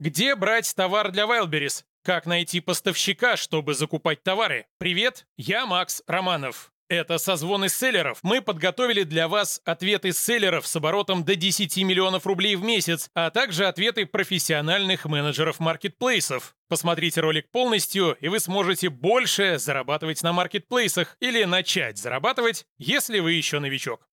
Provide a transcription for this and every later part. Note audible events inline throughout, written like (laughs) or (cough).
Где брать товар для Wildberries? Как найти поставщика, чтобы закупать товары? Привет, я Макс Романов. Это созвон из селлеров. Мы подготовили для вас ответы селлеров с оборотом до 10 миллионов рублей в месяц, а также ответы профессиональных менеджеров маркетплейсов. Посмотрите ролик полностью, и вы сможете больше зарабатывать на маркетплейсах или начать зарабатывать, если вы еще новичок.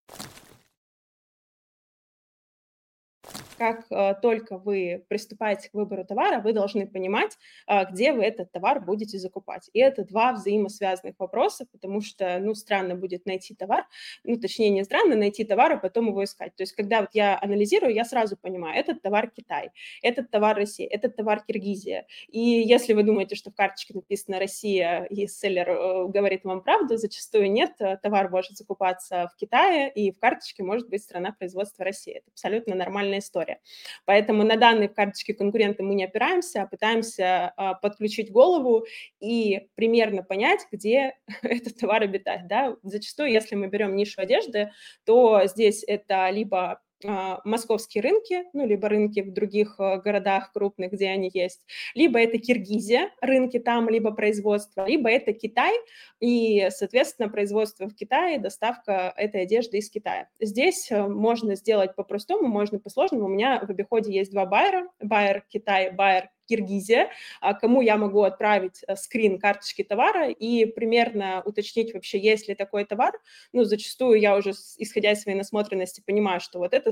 Как э, только вы приступаете к выбору товара, вы должны понимать, э, где вы этот товар будете закупать. И это два взаимосвязанных вопроса, потому что, ну, странно будет найти товар, ну, точнее, не странно найти товар, а потом его искать. То есть, когда вот я анализирую, я сразу понимаю, этот товар Китай, этот товар Россия, этот товар Киргизия. И если вы думаете, что в карточке написано Россия, и селлер э, говорит вам правду, зачастую нет, товар может закупаться в Китае, и в карточке может быть страна производства России. Это абсолютно нормальная история история. Поэтому на данные карточки конкурента мы не опираемся, а пытаемся а, подключить голову и примерно понять, где (laughs) этот товар обитает. Да? Зачастую, если мы берем нишу одежды, то здесь это либо московские рынки, ну, либо рынки в других а, городах крупных, где они есть, либо это Киргизия, рынки там, либо производство, либо это Китай, и, соответственно, производство в Китае, доставка этой одежды из Китая. Здесь э, можно сделать по-простому, можно по-сложному. У меня в обиходе есть два байера, байер Китай, байер Киргизия, а кому я могу отправить э, скрин карточки товара и примерно уточнить вообще, есть ли такой товар. Ну, зачастую я уже, исходя из своей насмотренности, понимаю, что вот это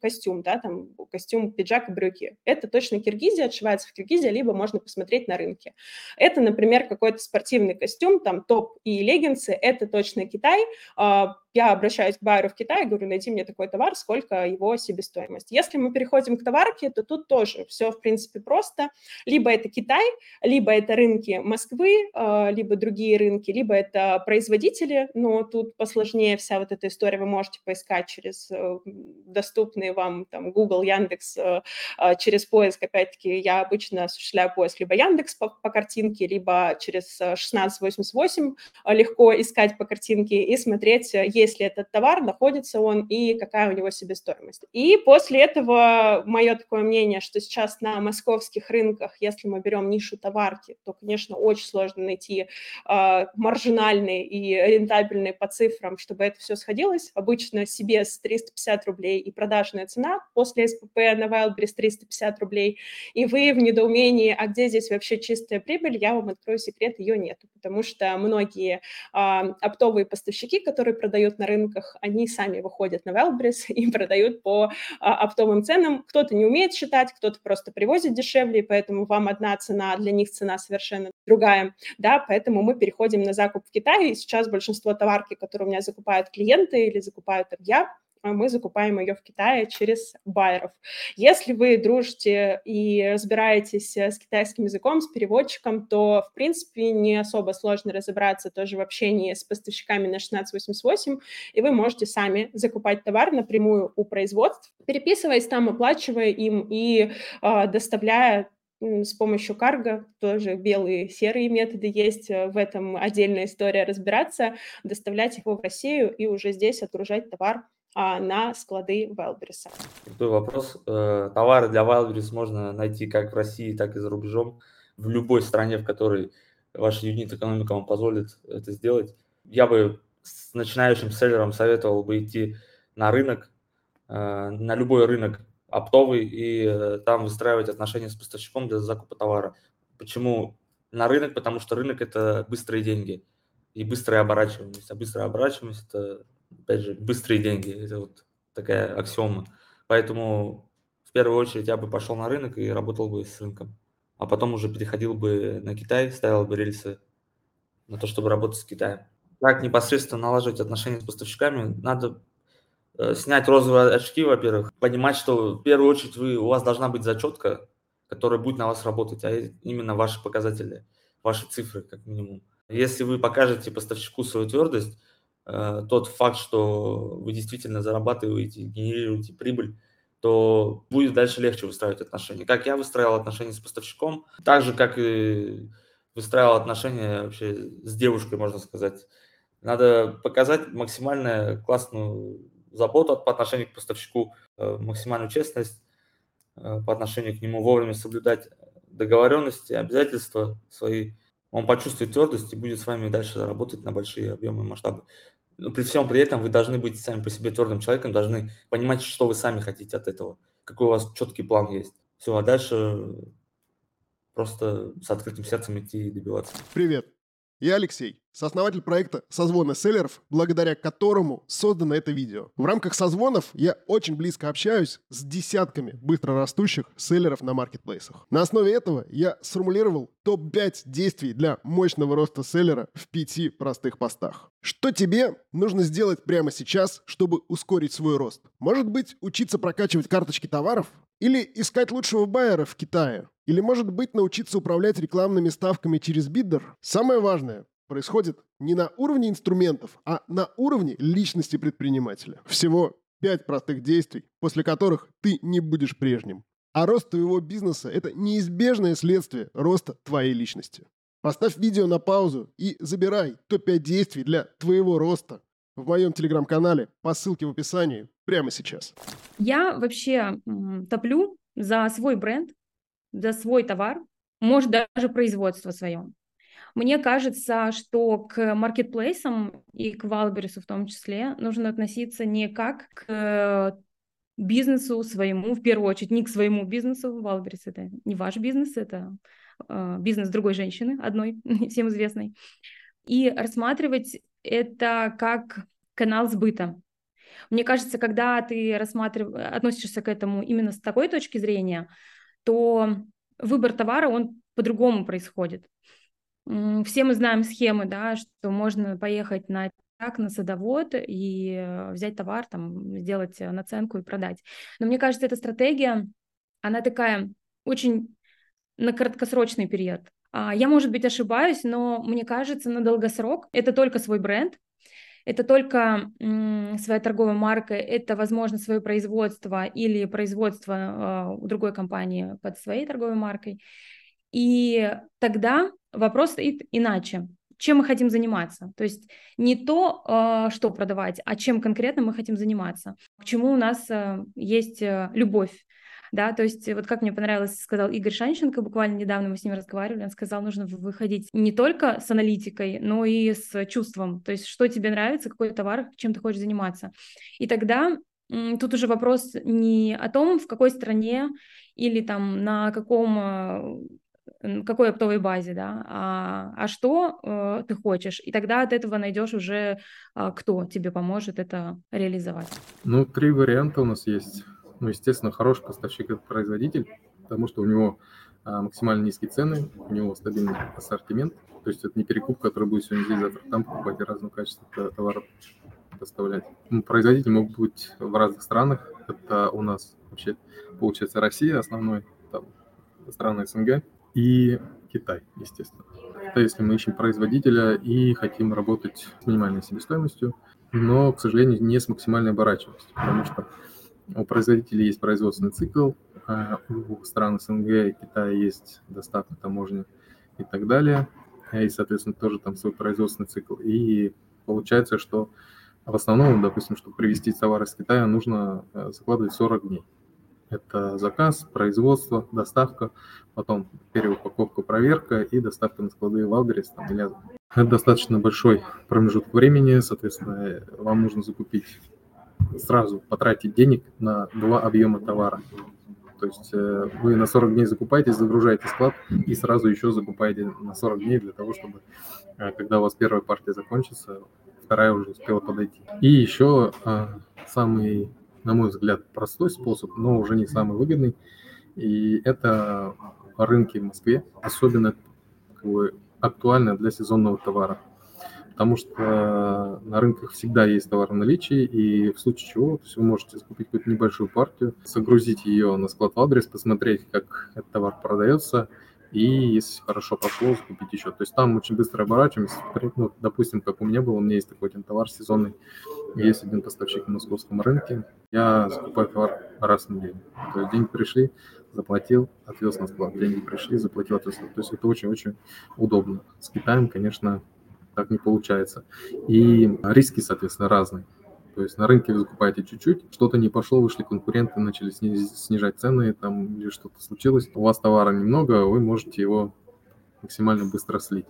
костюм, да, там костюм, пиджак и брюки. Это точно Киргизия, отшивается в Киргизии, либо можно посмотреть на рынке. Это, например, какой-то спортивный костюм, там топ и леггинсы, это точно Китай, а, я обращаюсь к байеру в Китае, говорю, найди мне такой товар, сколько его себестоимость. Если мы переходим к товарке, то тут тоже все, в принципе, просто. Либо это Китай, либо это рынки Москвы, а, либо другие рынки, либо это производители, но тут посложнее вся вот эта история, вы можете поискать через э, доступные вам там Google, Яндекс, э, через поиск, опять-таки, я обычно осуществляю поиск либо Яндекс по, по картинке, либо через 1688 э, легко искать по картинке и смотреть, ли этот товар, находится он и какая у него себестоимость. И после этого мое такое мнение, что сейчас на московских рынках, если мы берем нишу товарки, то, конечно, очень сложно найти э, маржинальные и рентабельные по цифрам, чтобы это все сходилось. Обычно себе с 350 рублей и продажная цена после СПП на Wildberries 350 рублей, и вы в недоумении, а где здесь вообще чистая прибыль, я вам открою секрет, ее нету, потому что многие э, оптовые поставщики, которые продают продают на рынках, они сами выходят на Wildberries (laughs) и продают по а, оптовым ценам. Кто-то не умеет считать, кто-то просто привозит дешевле, поэтому вам одна цена, а для них цена совершенно другая, да, поэтому мы переходим на закуп в Китае, и сейчас большинство товарки, которые у меня закупают клиенты или закупают я, мы закупаем ее в Китае через байеров. Если вы дружите и разбираетесь э, с китайским языком, с переводчиком, то, в принципе, не особо сложно разобраться тоже в общении с поставщиками на 1688, и вы можете сами закупать товар напрямую у производств, переписываясь там, оплачивая им и э, доставляя с помощью карго, тоже белые, серые методы есть, э, в этом отдельная история разбираться, доставлять его в Россию и уже здесь отгружать товар а, на склады Wildberries. Крутой вопрос. Э, товары для Wildberries можно найти как в России, так и за рубежом, в любой стране, в которой ваша юнит-экономика вам позволит это сделать. Я бы с начинающим селлером советовал бы идти на рынок, э, на любой рынок оптовый, и э, там выстраивать отношения с поставщиком для закупа товара. Почему на рынок? Потому что рынок – это быстрые деньги и быстрая оборачиваемость. А быстрая оборачиваемость – это опять же, быстрые деньги. Это вот такая аксиома. Поэтому в первую очередь я бы пошел на рынок и работал бы с рынком. А потом уже переходил бы на Китай, ставил бы рельсы на то, чтобы работать с Китаем. Как непосредственно налаживать отношения с поставщиками, надо э, снять розовые очки, во-первых, понимать, что в первую очередь вы, у вас должна быть зачетка, которая будет на вас работать, а именно ваши показатели, ваши цифры, как минимум. Если вы покажете поставщику свою твердость, Э, тот факт, что вы действительно зарабатываете, генерируете прибыль, то будет дальше легче выстраивать отношения. Как я выстраивал отношения с поставщиком, так же, как и выстраивал отношения вообще с девушкой, можно сказать. Надо показать максимально классную заботу по отношению к поставщику, э, максимальную честность, э, по отношению к нему, вовремя соблюдать договоренности, обязательства свои, он почувствует твердость и будет с вами дальше работать на большие объемы масштабы. Но при всем при этом вы должны быть сами по себе твердым человеком, должны понимать, что вы сами хотите от этого, какой у вас четкий план есть. Все, а дальше просто с открытым сердцем идти и добиваться. Привет, я Алексей, сооснователь проекта «Созвоны селлеров», благодаря которому создано это видео. В рамках созвонов я очень близко общаюсь с десятками быстрорастущих селлеров на маркетплейсах. На основе этого я сформулировал топ-5 действий для мощного роста селлера в пяти простых постах. Что тебе нужно сделать прямо сейчас, чтобы ускорить свой рост? Может быть, учиться прокачивать карточки товаров? Или искать лучшего байера в Китае? Или, может быть, научиться управлять рекламными ставками через биддер? Самое важное происходит не на уровне инструментов, а на уровне личности предпринимателя. Всего пять простых действий, после которых ты не будешь прежним. А рост твоего бизнеса – это неизбежное следствие роста твоей личности. Поставь видео на паузу и забирай топ-5 действий для твоего роста в моем телеграм-канале по ссылке в описании прямо сейчас. Я вообще топлю за свой бренд, за свой товар, может даже производство свое. Мне кажется, что к маркетплейсам и к Валберису в том числе нужно относиться не как к бизнесу своему, в первую очередь, не к своему бизнесу. Валберис это не ваш бизнес, это э, бизнес другой женщины, одной, (laughs) всем известной. И рассматривать это как канал сбыта. Мне кажется, когда ты рассматриваешь, относишься к этому именно с такой точки зрения, то выбор товара, он по-другому происходит. Все мы знаем схемы, да, что можно поехать на так на садовод и э, взять товар, там, сделать наценку и продать. Но мне кажется, эта стратегия, она такая очень на краткосрочный период. А, я, может быть, ошибаюсь, но мне кажется, на долгосрок это только свой бренд, это только своя торговая марка, это, возможно, свое производство или производство э, у другой компании под своей торговой маркой. И тогда вопрос стоит иначе. Чем мы хотим заниматься? То есть не то, э, что продавать, а чем конкретно мы хотим заниматься. К чему у нас э, есть любовь да, то есть вот как мне понравилось, сказал Игорь Шанченко, буквально недавно мы с ним разговаривали, он сказал, нужно выходить не только с аналитикой, но и с чувством, то есть что тебе нравится, какой товар, чем ты хочешь заниматься. И тогда тут уже вопрос не о том, в какой стране или там на каком э, какой оптовой базе, да, а, а что э, ты хочешь, и тогда от этого найдешь уже, э, кто тебе поможет это реализовать. Ну, три варианта у нас есть. Ну, естественно, хороший поставщик – это производитель, потому что у него а, максимально низкие цены, у него стабильный ассортимент. То есть это не перекуп, который будет сегодня здесь, завтра там покупать разного качества товаров доставлять. Ну, производитель могут быть в разных странах. Это у нас вообще, получается, Россия основной, там, страны СНГ и Китай, естественно. Это если мы ищем производителя и хотим работать с минимальной себестоимостью, но, к сожалению, не с максимальной оборачиваемостью, потому что у производителей есть производственный цикл, а у стран СНГ и Китая есть доставка, таможня и так далее. И, соответственно, тоже там свой производственный цикл. И получается, что в основном, допустим, чтобы привезти товар из Китая, нужно э, закладывать 40 дней. Это заказ, производство, доставка, потом переупаковка, проверка и доставка на склады в Алгорис там, или Это достаточно большой промежуток времени, соответственно, вам нужно закупить сразу потратить денег на два объема товара. То есть э, вы на 40 дней закупаете, загружаете склад и сразу еще закупаете на 40 дней для того, чтобы, э, когда у вас первая партия закончится, вторая уже успела подойти. И еще э, самый, на мой взгляд, простой способ, но уже не самый выгодный, и это рынки в Москве, особенно как бы, актуально для сезонного товара. Потому что на рынках всегда есть товар в наличии, и в случае чего вы можете закупить какую-то небольшую партию, загрузить ее на склад в адрес, посмотреть, как этот товар продается, и если хорошо пошло, закупить еще. То есть там очень быстро оборачиваемся. Ну, допустим, как у меня было, у меня есть такой один товар сезонный, есть один поставщик на московском рынке, я закупаю товар раз в неделю. То есть деньги пришли, заплатил, отвез на склад. Деньги пришли, заплатил, отвез. То есть это очень-очень удобно. С Китаем, конечно, так не получается. И риски, соответственно, разные. То есть на рынке вы закупаете чуть-чуть, что-то не пошло, вышли конкуренты, начали снижать цены, там или что-то случилось. У вас товара немного, вы можете его максимально быстро слить.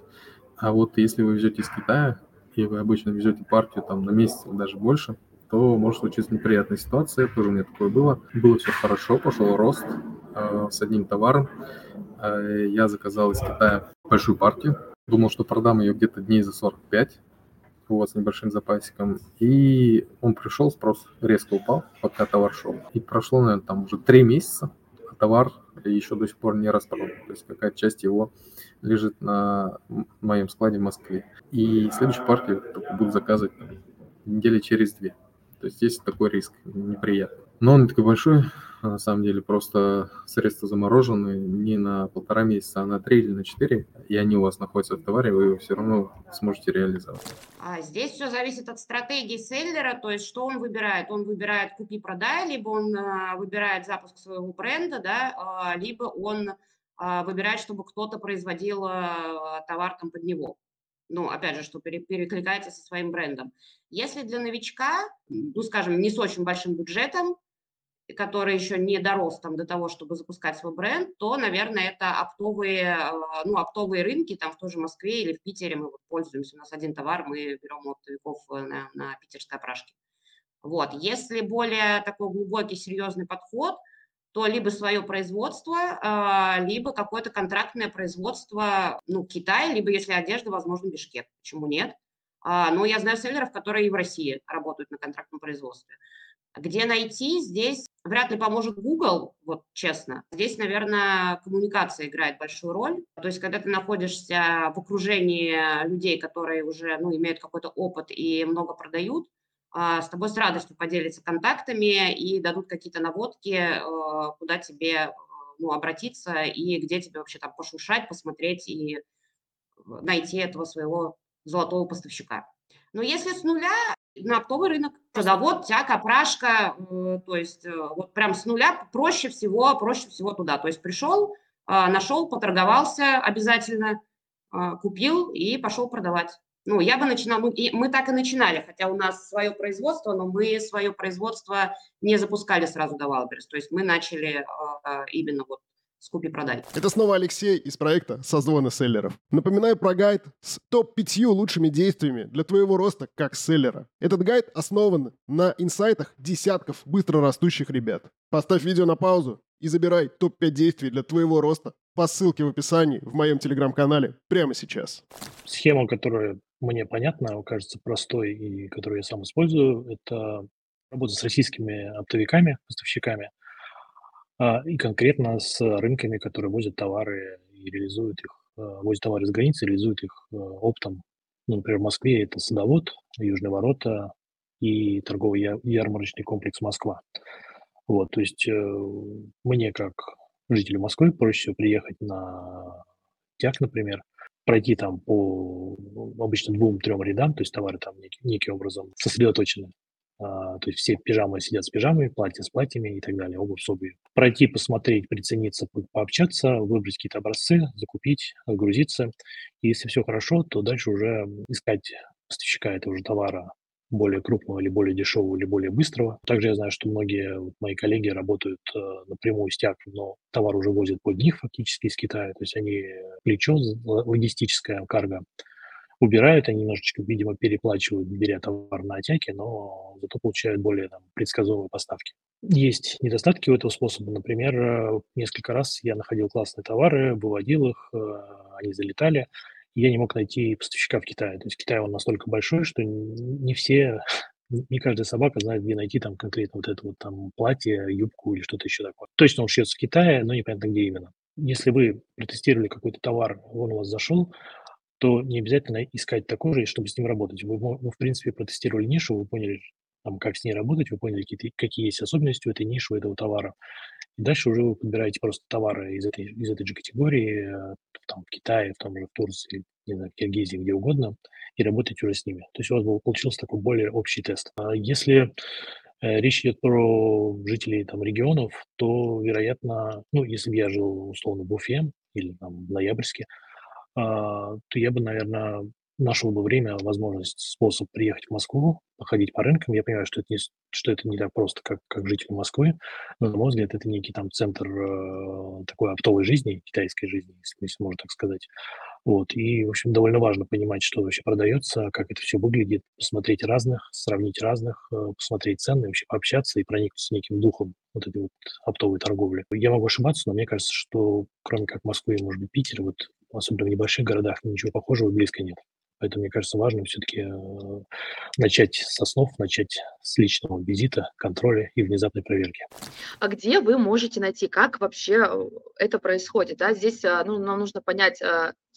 А вот если вы везете из Китая, и вы обычно везете партию там на месяц даже больше, то может случиться неприятная ситуация, тоже у меня такое было. Было все хорошо, пошел рост э, с одним товаром. Э, я заказал из Китая большую партию, думал, что продам ее где-то дней за 45, вот с небольшим запасиком. И он пришел, спрос резко упал, пока товар шел. И прошло, наверное, там уже три месяца, а товар еще до сих пор не распродан. То есть какая-то часть его лежит на моем складе в Москве. И следующую партию буду заказывать там, недели через две. То есть есть такой риск неприятный. Но он такой большой, на самом деле просто средства заморожены не на полтора месяца, а на три или на четыре, и они у вас находятся в товаре, вы его все равно сможете реализовать. А здесь все зависит от стратегии селлера, то есть что он выбирает. Он выбирает купи-продай, либо он а, выбирает запуск своего бренда, да, а, либо он а, выбирает, чтобы кто-то производил а, товар там под него ну, опять же, что перекликается со своим брендом. Если для новичка, ну, скажем, не с очень большим бюджетом, который еще не дорос там до того, чтобы запускать свой бренд, то, наверное, это оптовые, э, ну, оптовые рынки, там в той же Москве или в Питере мы вот пользуемся, у нас один товар, мы берем оптовиков э, на, на питерской опрашке. Вот, если более такой глубокий, серьезный подход, то либо свое производство, а, либо какое-то контрактное производство, ну, Китай, либо, если одежда, возможно, Бишкек. Почему нет? А, но я знаю селлеров, которые и в России работают на контрактном производстве. Где найти? Здесь вряд ли поможет Google, вот честно. Здесь, наверное, коммуникация играет большую роль. То есть, когда ты находишься в окружении людей, которые уже ну, имеют какой-то опыт и много продают, а, с тобой с радостью поделятся контактами и дадут какие-то наводки, э, куда тебе ну, обратиться и где тебе вообще там пошуршать, посмотреть и найти этого своего золотого поставщика. Но если с нуля, на оптовый рынок. Завод, тяг, опрашка, э, то есть э, вот прям с нуля проще всего, проще всего туда. То есть пришел, а, нашел, поторговался обязательно, купил и пошел продавать. Ну, я бы начинала, ну, и мы так и начинали, хотя у нас свое производство, но мы свое производство не запускали сразу до Wildberries. То есть мы начали именно вот с купи-продай. Это снова Алексей из проекта «Созвоны селлеров». Напоминаю про гайд с топ-5 лучшими действиями для твоего роста как селлера. Этот гайд основан на инсайтах десятков быстро растущих ребят. Поставь видео на паузу и забирай топ-5 действий для твоего роста по ссылке в описании в моем телеграм-канале прямо сейчас. Схема, которая мне понятна, кажется простой и которую я сам использую, это работа с российскими оптовиками, поставщиками – а, и конкретно с рынками, которые возят товары и реализуют их, а, возят товары с границы, реализуют их а, оптом. Ну, например, в Москве это садовод, Южные ворота и торговый ярмарочный комплекс Москва. Вот, то есть э, мне, как жителю Москвы, проще всего приехать на ТЯК, например, пройти там по обычно двум-трем рядам, то есть товары там неким, неким образом сосредоточены, то есть все пижамы сидят с пижамами, платья с платьями и так далее, обувь с обувью. Пройти, посмотреть, прицениться, пообщаться, выбрать какие-то образцы, закупить, отгрузиться. И если все хорошо, то дальше уже искать поставщика этого же товара более крупного или более дешевого или более быстрого. Также я знаю, что многие вот, мои коллеги работают э, напрямую с ТЯК, но товар уже возят под них фактически из Китая. То есть они плечо, логистическая карго убирают, они немножечко, видимо, переплачивают, беря товар на отяке, но зато получают более там, предсказуемые поставки. Есть недостатки у этого способа. Например, э, несколько раз я находил классные товары, выводил их, э, они залетали, и я не мог найти поставщика в Китае. То есть Китай, он настолько большой, что не все, (laughs) не каждая собака знает, где найти там конкретно вот это вот там платье, юбку или что-то еще такое. Точно он шьется в Китае, но непонятно где именно. Если вы протестировали какой-то товар, он у вас зашел, то не обязательно искать такой же, чтобы с ним работать. Вы, вы в принципе, протестировали нишу, вы поняли, там, как с ней работать, вы поняли, какие, какие есть особенности у этой ниши, у этого товара. И дальше уже вы подбираете просто товары из этой, из этой же категории, э, там, в Китае, в том же в Турции, не знаю, в Киргизии, где угодно, и работаете уже с ними. То есть у вас был, получился такой более общий тест. А если э, речь идет про жителей там, регионов, то, вероятно, ну, если бы я жил, условно, в Уфе или там, в Ноябрьске, то я бы, наверное, нашел бы время, возможность, способ приехать в Москву, ходить по рынкам. Я понимаю, что это не, что это не так просто, как, как житель Москвы, но, на мой взгляд, это некий там центр э, такой оптовой жизни, китайской жизни, если, если можно так сказать. Вот. И, в общем, довольно важно понимать, что вообще продается, как это все выглядит, посмотреть разных, сравнить разных, э, посмотреть цены, вообще пообщаться и проникнуться неким духом вот этой вот оптовой торговли. Я могу ошибаться, но мне кажется, что кроме как Москвы и, может быть, Питер, вот особенно в небольших городах, ничего похожего близко нет. Поэтому, мне кажется, важно все-таки э, начать с основ, начать с личного визита, контроля и внезапной проверки. А где вы можете найти, как вообще э, это происходит? Да? Здесь ну, нам нужно понять,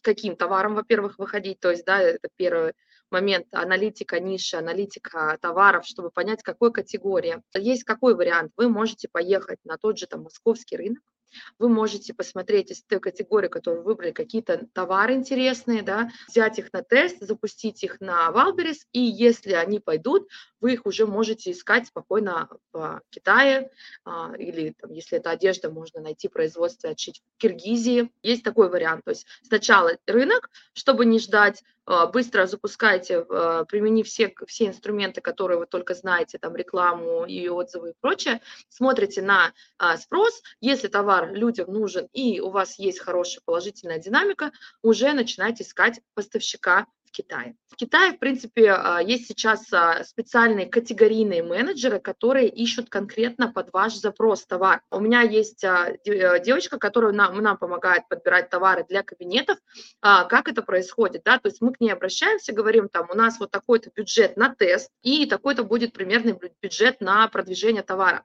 каким товаром, во-первых, выходить, то есть, да, это первый момент, аналитика ниши, аналитика товаров, чтобы понять, какой категории. Есть какой вариант? Вы можете поехать на тот же там московский рынок, вы можете посмотреть из той категории, которую вы выбрали, какие-то товары интересные, да, взять их на тест, запустить их на Wildberries, и если они пойдут, вы их уже можете искать спокойно в Китае, а, или там, если это одежда, можно найти производство отшить в Киргизии. Есть такой вариант. То есть сначала рынок, чтобы не ждать быстро запускайте, а, применив все, все инструменты, которые вы только знаете, там рекламу и отзывы и прочее, смотрите на а, спрос, если товар людям нужен и у вас есть хорошая положительная динамика, уже начинайте искать поставщика Китае. В Китае, в принципе, а, есть сейчас а, специальные категорийные менеджеры, которые ищут конкретно под ваш запрос товар. У меня есть а, э, девочка, которая нам, нам помогает подбирать товары для кабинетов. Как это происходит? Да? То есть мы к ней обращаемся, говорим, там, у нас вот такой-то бюджет на тест и такой-то будет примерный бюджет на продвижение товара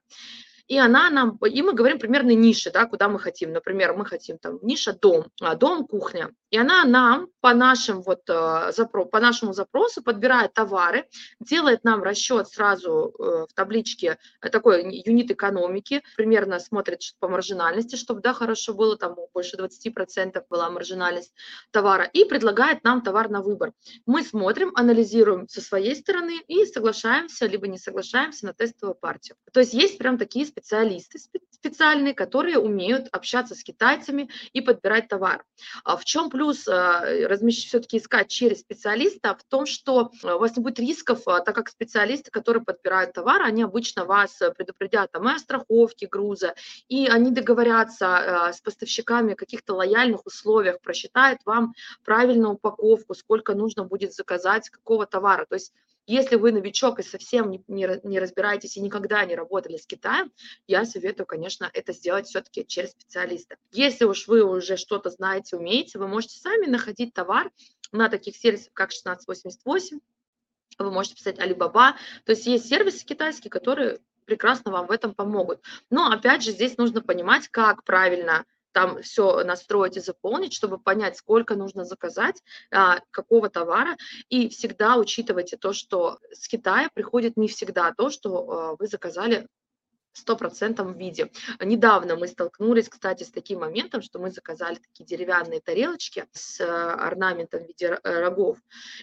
и она нам, и мы говорим примерно ниши, да, куда мы хотим. Например, мы хотим там ниша дом, а дом кухня. И она нам по, нашим вот, э, запро, по нашему запросу подбирает товары, делает нам расчет сразу э, в табличке э, такой юнит экономики, примерно смотрит по маржинальности, чтобы да, хорошо было, там больше 20% была маржинальность товара, и предлагает нам товар на выбор. Мы смотрим, анализируем со своей стороны и соглашаемся, либо не соглашаемся на тестовую партию. То есть есть прям такие специальные, которые умеют общаться с китайцами и подбирать товар. А в чем плюс э, размещать, все-таки искать через специалиста? В том, что у вас не будет рисков, а, так как специалисты, которые подбирают товар, они обычно вас предупредят там, о страховке груза, и они договорятся э, с поставщиками о каких-то лояльных условиях, просчитают вам правильную упаковку, сколько нужно будет заказать какого товара. То есть если вы новичок и совсем не, не, не разбираетесь и никогда не работали с Китаем, я советую, конечно, это сделать все-таки через специалиста. Если уж вы уже что-то знаете, умеете, вы можете сами находить товар на таких сервисах, как 1688, вы можете писать Alibaba, то есть есть сервисы китайские, которые прекрасно вам в этом помогут. Но опять же здесь нужно понимать, как правильно там все настроить и заполнить, чтобы понять, сколько нужно заказать, а, какого товара. И всегда учитывайте то, что с Китая приходит не всегда то, что а, вы заказали стопроцентном виде. Недавно мы столкнулись, кстати, с таким моментом, что мы заказали такие деревянные тарелочки с э, орнаментом в виде э, рогов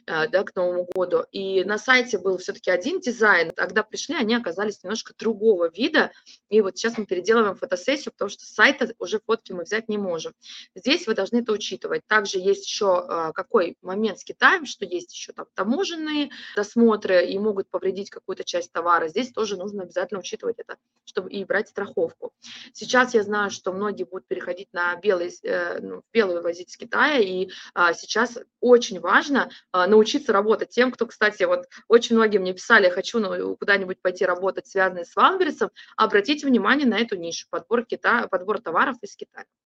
э, да, к Новому году. И на сайте был все-таки один дизайн. Когда пришли, они оказались немножко другого вида. И вот сейчас мы переделываем фотосессию, потому что с сайта уже фотки мы взять не можем. Здесь вы должны это учитывать. Также есть еще какой момент с Китаем, что есть еще там таможенные досмотры и могут повредить какую-то часть товара. Здесь тоже нужно обязательно учитывать это чтобы и брать страховку. Сейчас я знаю, что многие будут переходить на белый, э, ну, белую возить с Китая, и а, сейчас очень важно а, научиться работать тем, кто, кстати, вот очень многие мне писали, хочу ну, куда-нибудь пойти работать, связанные с Валбересом, обратите внимание на эту нишу, подбор, Кита, подбор товаров из Китая.